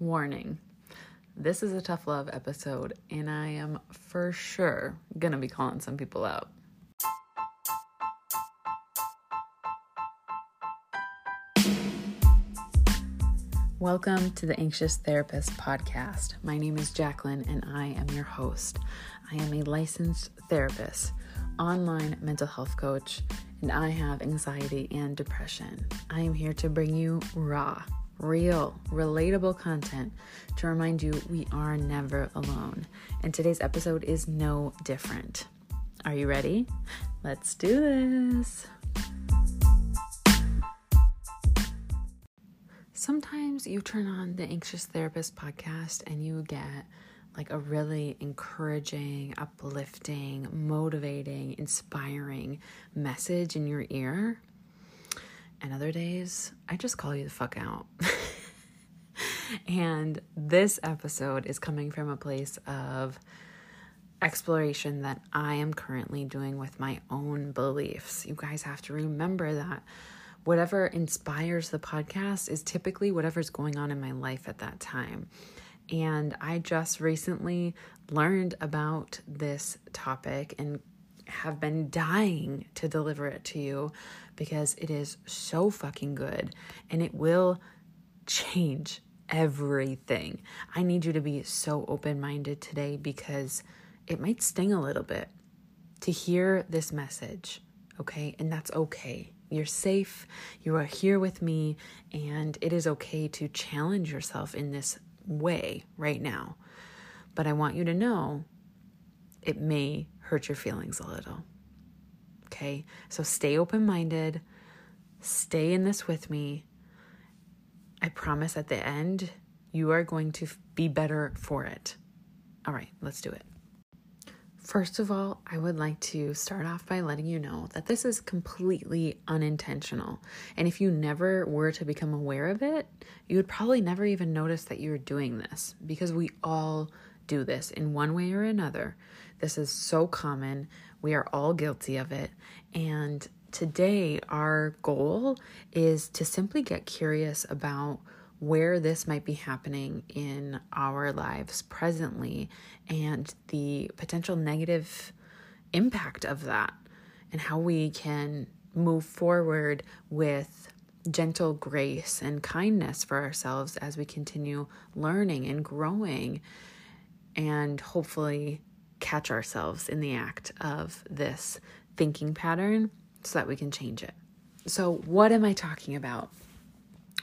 Warning this is a tough love episode, and I am for sure gonna be calling some people out. Welcome to the Anxious Therapist Podcast. My name is Jacqueline, and I am your host. I am a licensed therapist, online mental health coach, and I have anxiety and depression. I am here to bring you raw, real, relatable content to remind you we are never alone. And today's episode is no different. Are you ready? Let's do this. Sometimes you turn on the Anxious Therapist podcast and you get like a really encouraging, uplifting, motivating, inspiring message in your ear. And other days, I just call you the fuck out. and this episode is coming from a place of exploration that I am currently doing with my own beliefs. You guys have to remember that whatever inspires the podcast is typically whatever's going on in my life at that time. And I just recently learned about this topic and have been dying to deliver it to you because it is so fucking good and it will change everything. I need you to be so open minded today because it might sting a little bit to hear this message, okay? And that's okay. You're safe. You are here with me, and it is okay to challenge yourself in this way right now. But I want you to know it may hurt your feelings a little. Okay? So stay open minded, stay in this with me. I promise at the end, you are going to be better for it. All right, let's do it. First of all, I would like to start off by letting you know that this is completely unintentional. And if you never were to become aware of it, you would probably never even notice that you're doing this because we all do this in one way or another. This is so common. We are all guilty of it. And today, our goal is to simply get curious about where this might be happening in our lives presently and the potential negative impact of that, and how we can move forward with gentle grace and kindness for ourselves as we continue learning and growing, and hopefully catch ourselves in the act of this thinking pattern so that we can change it. So, what am I talking about?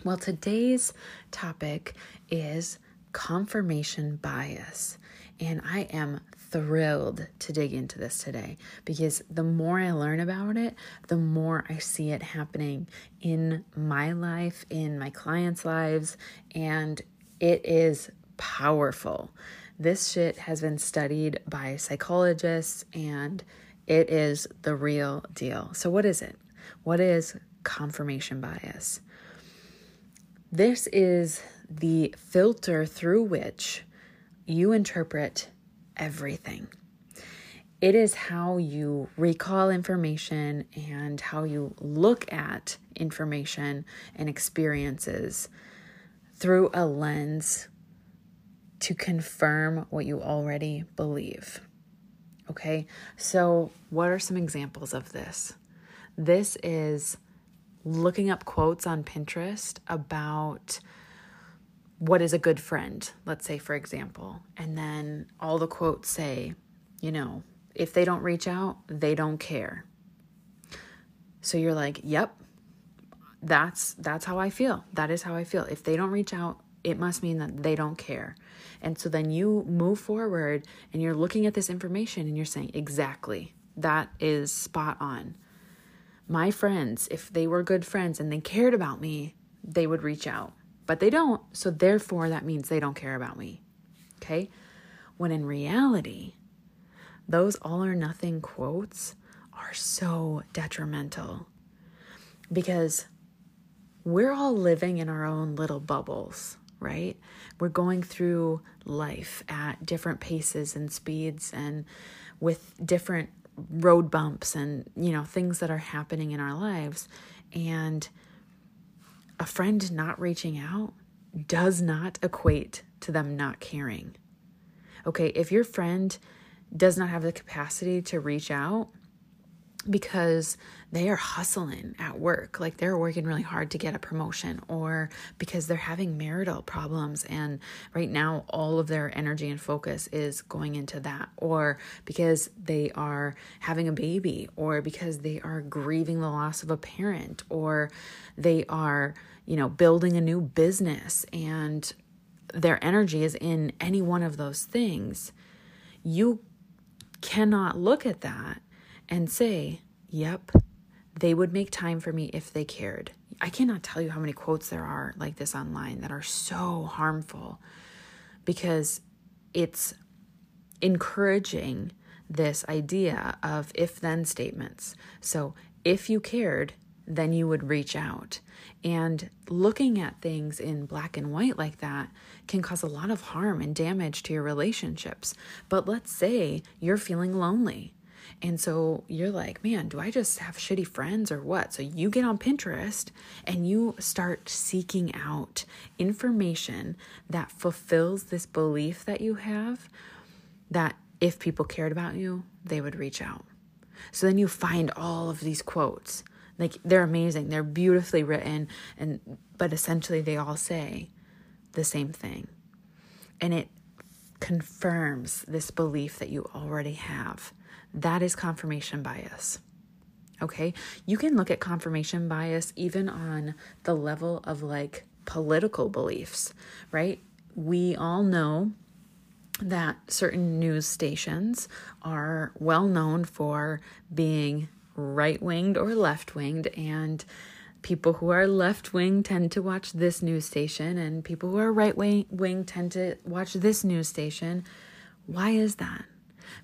Well, today's topic is confirmation bias. And I am thrilled to dig into this today because the more I learn about it, the more I see it happening in my life, in my clients' lives, and it is powerful. This shit has been studied by psychologists and it is the real deal. So, what is it? What is confirmation bias? This is the filter through which you interpret everything. It is how you recall information and how you look at information and experiences through a lens to confirm what you already believe. Okay, so what are some examples of this? This is looking up quotes on Pinterest about what is a good friend, let's say, for example. And then all the quotes say, you know, if they don't reach out, they don't care. So you're like, yep, that's that's how I feel. That is how I feel. If they don't reach out, it must mean that they don't care. And so then you move forward and you're looking at this information and you're saying, exactly, that is spot on my friends, if they were good friends and they cared about me, they would reach out. But they don't, so therefore that means they don't care about me. Okay? When in reality, those all or nothing quotes are so detrimental because we're all living in our own little bubbles, right? We're going through life at different paces and speeds and with different road bumps and you know things that are happening in our lives and a friend not reaching out does not equate to them not caring. Okay, if your friend does not have the capacity to reach out because they are hustling at work, like they're working really hard to get a promotion, or because they're having marital problems, and right now all of their energy and focus is going into that, or because they are having a baby, or because they are grieving the loss of a parent, or they are, you know, building a new business and their energy is in any one of those things, you cannot look at that and say, yep, they would make time for me if they cared. I cannot tell you how many quotes there are like this online that are so harmful because it's encouraging this idea of if then statements. So, if you cared, then you would reach out. And looking at things in black and white like that can cause a lot of harm and damage to your relationships. But let's say you're feeling lonely. And so you're like, man, do I just have shitty friends or what? So you get on Pinterest and you start seeking out information that fulfills this belief that you have that if people cared about you, they would reach out. So then you find all of these quotes like they're amazing. They're beautifully written and but essentially they all say the same thing. And it confirms this belief that you already have. That is confirmation bias. Okay? You can look at confirmation bias even on the level of like political beliefs, right? We all know that certain news stations are well known for being right winged or left winged, and people who are left wing tend to watch this news station, and people who are right wing tend to watch this news station. Why is that?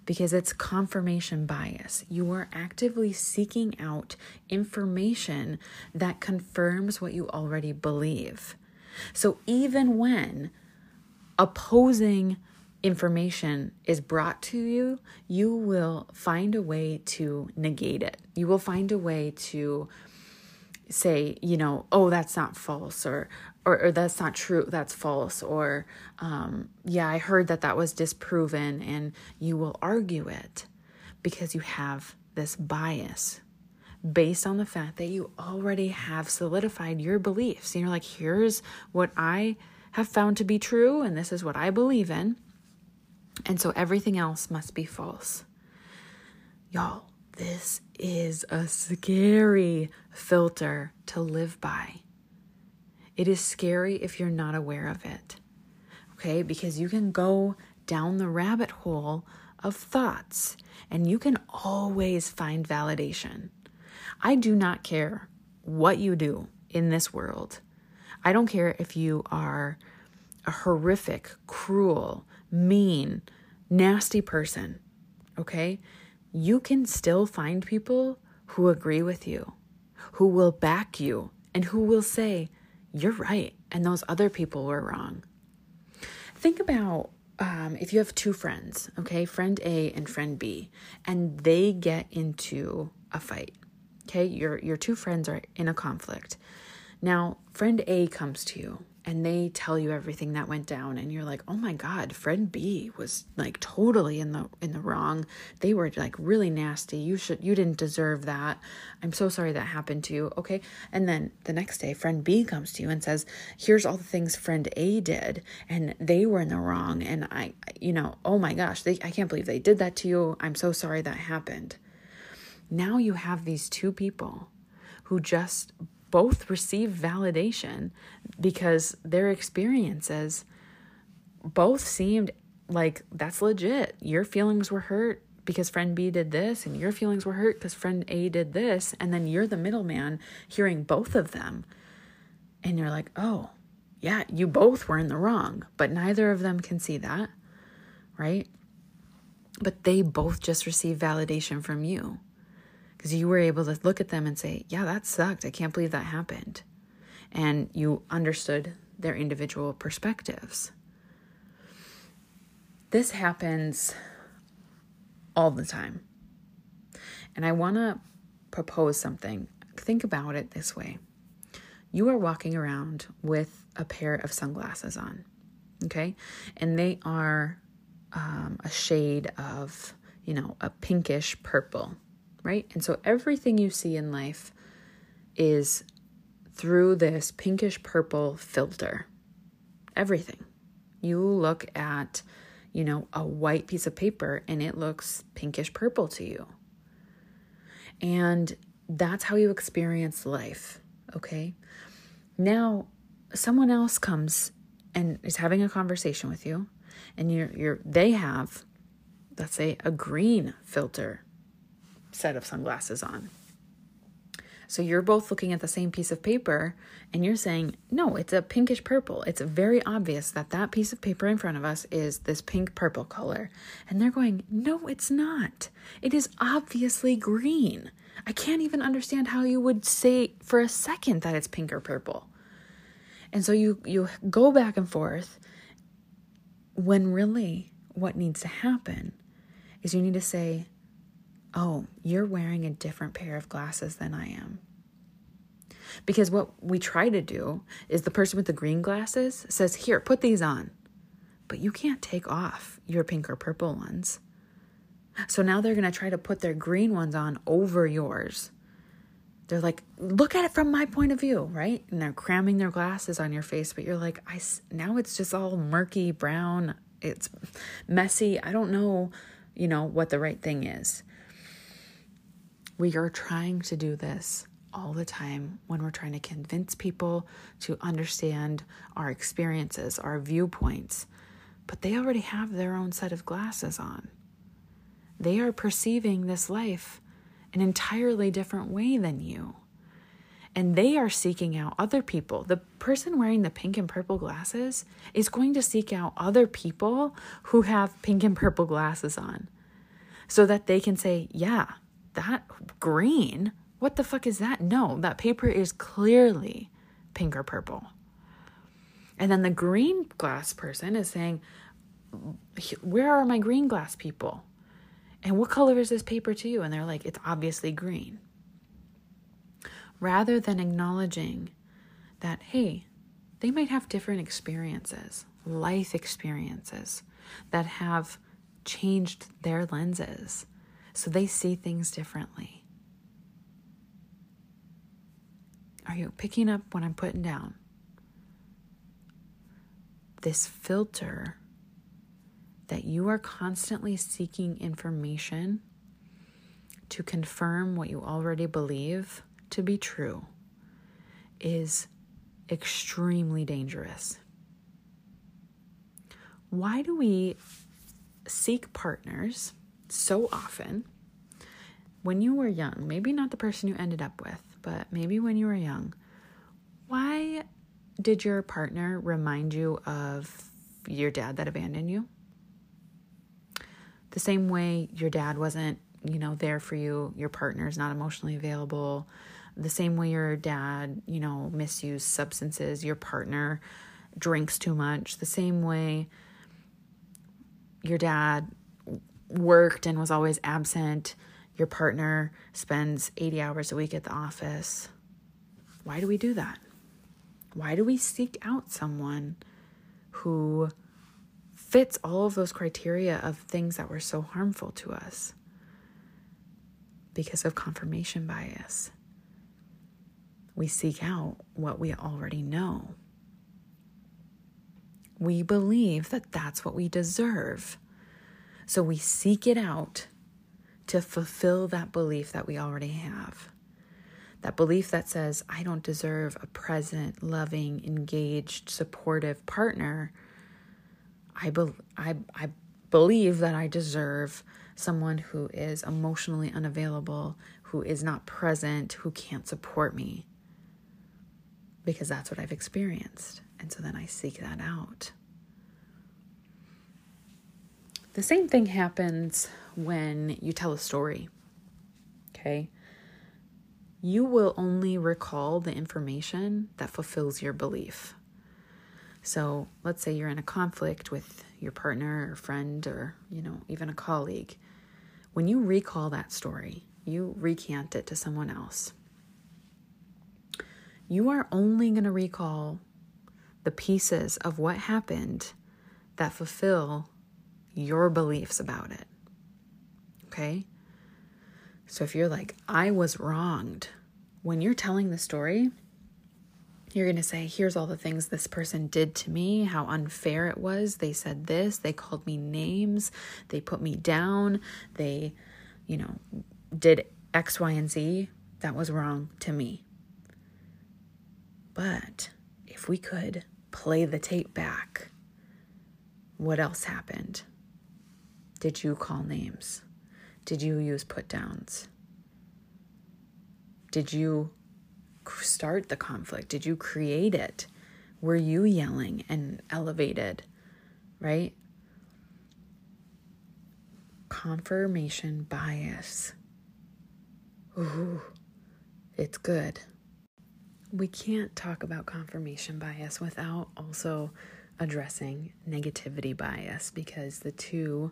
Because it's confirmation bias. You are actively seeking out information that confirms what you already believe. So even when opposing information is brought to you, you will find a way to negate it. You will find a way to say, you know, oh, that's not false, or or, or that's not true, that's false, or um, yeah, I heard that that was disproven, and you will argue it because you have this bias based on the fact that you already have solidified your beliefs. You're like, here's what I have found to be true, and this is what I believe in. And so everything else must be false. Y'all, this is a scary filter to live by. It is scary if you're not aware of it. Okay, because you can go down the rabbit hole of thoughts and you can always find validation. I do not care what you do in this world. I don't care if you are a horrific, cruel, mean, nasty person, okay? You can still find people who agree with you, who will back you, and who will say, You're right, and those other people were wrong. Think about um, if you have two friends, okay, friend A and friend B, and they get into a fight. Okay, your your two friends are in a conflict. Now, friend A comes to you and they tell you everything that went down and you're like oh my god friend b was like totally in the in the wrong. They were like really nasty. You should you didn't deserve that. I'm so sorry that happened to you. Okay? And then the next day friend b comes to you and says here's all the things friend a did and they were in the wrong and i you know oh my gosh they i can't believe they did that to you. I'm so sorry that happened. Now you have these two people who just both receive validation because their experiences both seemed like that's legit. Your feelings were hurt because friend B did this, and your feelings were hurt because friend A did this. And then you're the middleman hearing both of them. And you're like, oh, yeah, you both were in the wrong, but neither of them can see that, right? But they both just receive validation from you because you were able to look at them and say, Yeah, that sucked. I can't believe that happened. And you understood their individual perspectives. This happens all the time. And I want to propose something. Think about it this way you are walking around with a pair of sunglasses on, okay? And they are um, a shade of, you know, a pinkish purple, right? And so everything you see in life is through this pinkish purple filter. Everything. You look at, you know, a white piece of paper and it looks pinkish purple to you. And that's how you experience life, okay? Now, someone else comes and is having a conversation with you and you're you're they have let's say a green filter set of sunglasses on so you're both looking at the same piece of paper and you're saying, no, it's a pinkish purple. It's very obvious that that piece of paper in front of us is this pink purple color. And they're going, no, it's not. It is obviously green. I can't even understand how you would say for a second that it's pink or purple. And so you you go back and forth when really what needs to happen is you need to say, oh, you're wearing a different pair of glasses than I am. Because what we try to do is the person with the green glasses says, here, put these on. But you can't take off your pink or purple ones. So now they're going to try to put their green ones on over yours. They're like, look at it from my point of view, right? And they're cramming their glasses on your face, but you're like, I now it's just all murky brown. It's messy. I don't know, you know, what the right thing is. We are trying to do this all the time when we're trying to convince people to understand our experiences, our viewpoints, but they already have their own set of glasses on. They are perceiving this life an entirely different way than you. And they are seeking out other people. The person wearing the pink and purple glasses is going to seek out other people who have pink and purple glasses on so that they can say, Yeah, that green, what the fuck is that? No, that paper is clearly pink or purple. And then the green glass person is saying, Where are my green glass people? And what color is this paper to you? And they're like, It's obviously green. Rather than acknowledging that, hey, they might have different experiences, life experiences that have changed their lenses so they see things differently. Are you picking up what I'm putting down? This filter that you are constantly seeking information to confirm what you already believe to be true is extremely dangerous. Why do we seek partners so often when you were young, maybe not the person you ended up with, but maybe when you were young, why did your partner remind you of your dad that abandoned you? The same way your dad wasn't, you know, there for you, your partner is not emotionally available. The same way your dad, you know, misused substances, your partner drinks too much. The same way your dad worked and was always absent, your partner spends 80 hours a week at the office. Why do we do that? Why do we seek out someone who fits all of those criteria of things that were so harmful to us? Because of confirmation bias. We seek out what we already know. We believe that that's what we deserve. So we seek it out to fulfill that belief that we already have. That belief that says, I don't deserve a present, loving, engaged, supportive partner. I, be- I, I believe that I deserve someone who is emotionally unavailable, who is not present, who can't support me. Because that's what I've experienced. And so then I seek that out. The same thing happens when you tell a story. Okay? You will only recall the information that fulfills your belief. So, let's say you're in a conflict with your partner or friend or, you know, even a colleague. When you recall that story, you recant it to someone else. you are only going to recall the pieces of what happened that fulfill your beliefs about it. Okay? So if you're like, I was wronged, when you're telling the story, you're going to say, here's all the things this person did to me, how unfair it was. They said this, they called me names, they put me down, they, you know, did X, Y, and Z. That was wrong to me. But if we could play the tape back, what else happened? Did you call names? Did you use put downs? Did you start the conflict? Did you create it? Were you yelling and elevated? Right? Confirmation bias. Ooh, it's good. We can't talk about confirmation bias without also addressing negativity bias because the two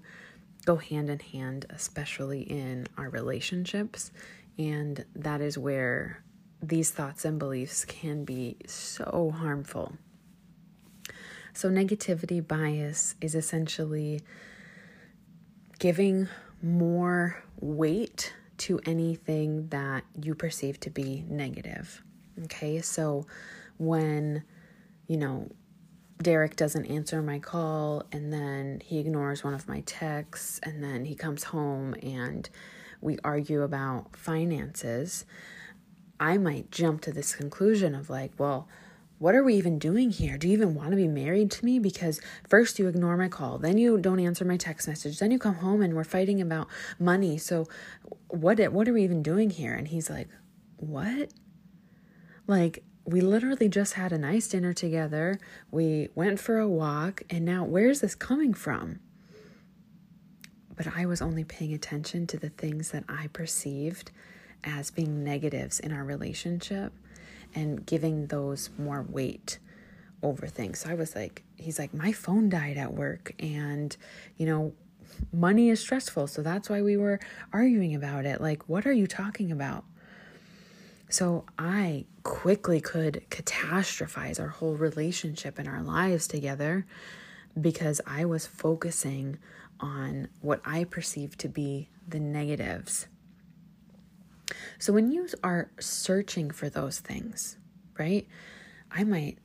go hand in hand, especially in our relationships. And that is where these thoughts and beliefs can be so harmful. So, negativity bias is essentially giving more weight to anything that you perceive to be negative. Okay, so when, you know, Derek doesn't answer my call and then he ignores one of my texts and then he comes home and we argue about finances, I might jump to this conclusion of like, well, what are we even doing here? Do you even want to be married to me? Because first you ignore my call, then you don't answer my text message, then you come home and we're fighting about money. So what what are we even doing here? And he's like, "What?" Like we literally just had a nice dinner together. We went for a walk, and now where's this coming from? But I was only paying attention to the things that I perceived as being negatives in our relationship and giving those more weight over things. So I was like, he's like, my phone died at work, and you know, money is stressful. So that's why we were arguing about it. Like, what are you talking about? So I quickly could catastrophize our whole relationship and our lives together because I was focusing on what I perceived to be the negatives. So when you are searching for those things, right? I might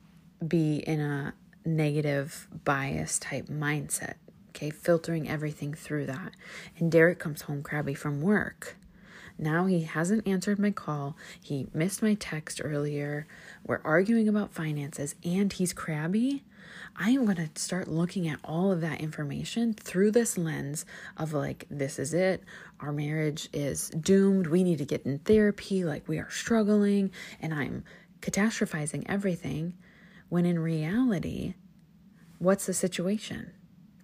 be in a negative bias type mindset, okay, filtering everything through that. And Derek comes home crabby from work. Now he hasn't answered my call. He missed my text earlier. We're arguing about finances and he's crabby. I am going to start looking at all of that information through this lens of like, this is it. Our marriage is doomed. We need to get in therapy. Like, we are struggling. And I'm catastrophizing everything. When in reality, what's the situation?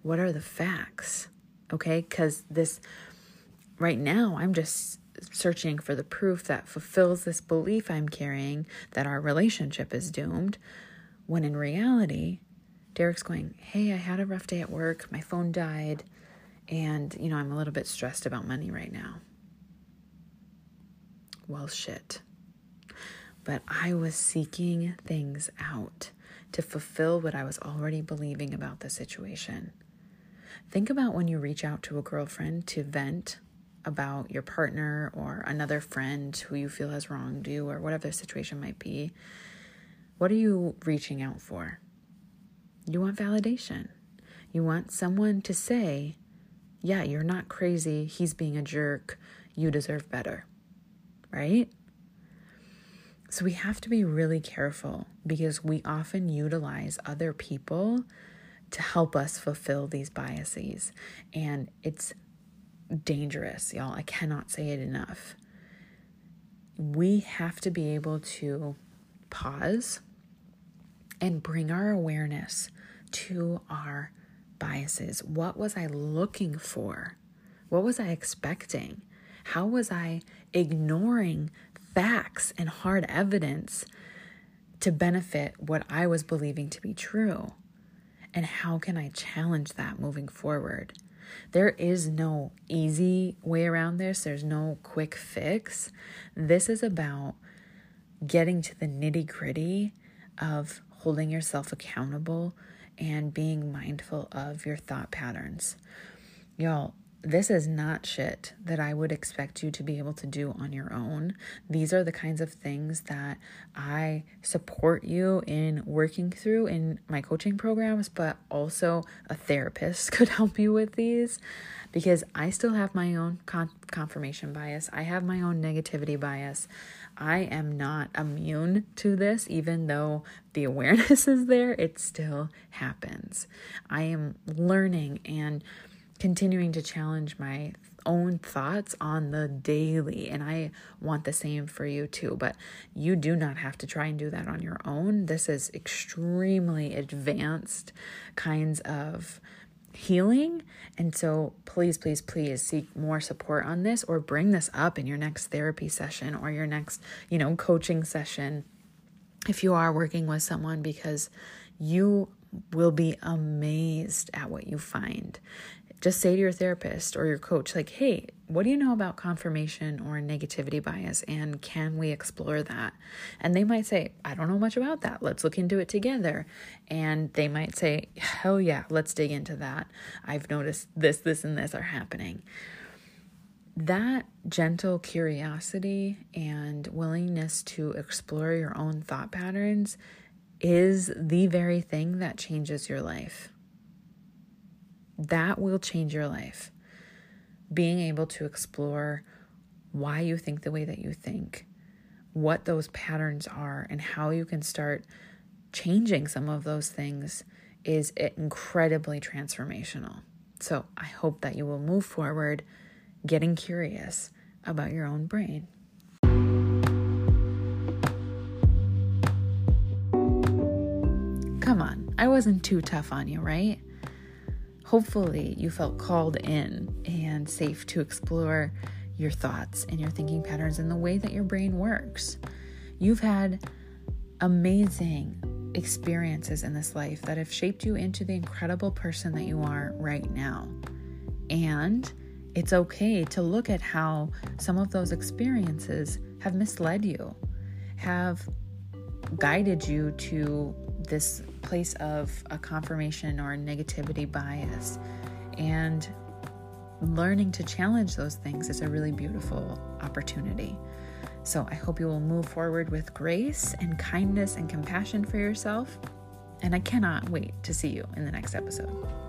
What are the facts? Okay. Because this, right now, I'm just searching for the proof that fulfills this belief I'm carrying that our relationship is doomed, when in reality, Derek's going, Hey, I had a rough day at work, my phone died, and, you know, I'm a little bit stressed about money right now. Well, shit. But I was seeking things out to fulfill what I was already believing about the situation. Think about when you reach out to a girlfriend to vent about your partner or another friend who you feel has wronged you or whatever the situation might be, what are you reaching out for? You want validation. You want someone to say, yeah, you're not crazy. He's being a jerk. You deserve better. Right? So we have to be really careful because we often utilize other people to help us fulfill these biases. And it's dangerous, y'all. I cannot say it enough. We have to be able to pause and bring our awareness to our biases. What was I looking for? What was I expecting? How was I ignoring facts and hard evidence to benefit what I was believing to be true? And how can I challenge that moving forward? There is no easy way around this, there's no quick fix. This is about getting to the nitty gritty of holding yourself accountable and being mindful of your thought patterns. Y'all, this is not shit that I would expect you to be able to do on your own. These are the kinds of things that I support you in working through in my coaching programs, but also a therapist could help you with these because I still have my own con- confirmation bias. I have my own negativity bias. I am not immune to this, even though the awareness is there, it still happens. I am learning and continuing to challenge my own thoughts on the daily and I want the same for you too. But you do not have to try and do that on your own. This is extremely advanced kinds of healing. And so please please please seek more support on this or bring this up in your next therapy session or your next you know coaching session if you are working with someone because you will be amazed at what you find just say to your therapist or your coach, like, hey, what do you know about confirmation or negativity bias? And can we explore that? And they might say, I don't know much about that. Let's look into it together. And they might say, hell yeah, let's dig into that. I've noticed this, this, and this are happening. That gentle curiosity and willingness to explore your own thought patterns is the very thing that changes your life. That will change your life. Being able to explore why you think the way that you think, what those patterns are, and how you can start changing some of those things is incredibly transformational. So I hope that you will move forward getting curious about your own brain. Come on, I wasn't too tough on you, right? Hopefully, you felt called in and safe to explore your thoughts and your thinking patterns and the way that your brain works. You've had amazing experiences in this life that have shaped you into the incredible person that you are right now. And it's okay to look at how some of those experiences have misled you, have guided you to this place of a confirmation or a negativity bias. And learning to challenge those things is a really beautiful opportunity. So I hope you will move forward with grace and kindness and compassion for yourself. And I cannot wait to see you in the next episode.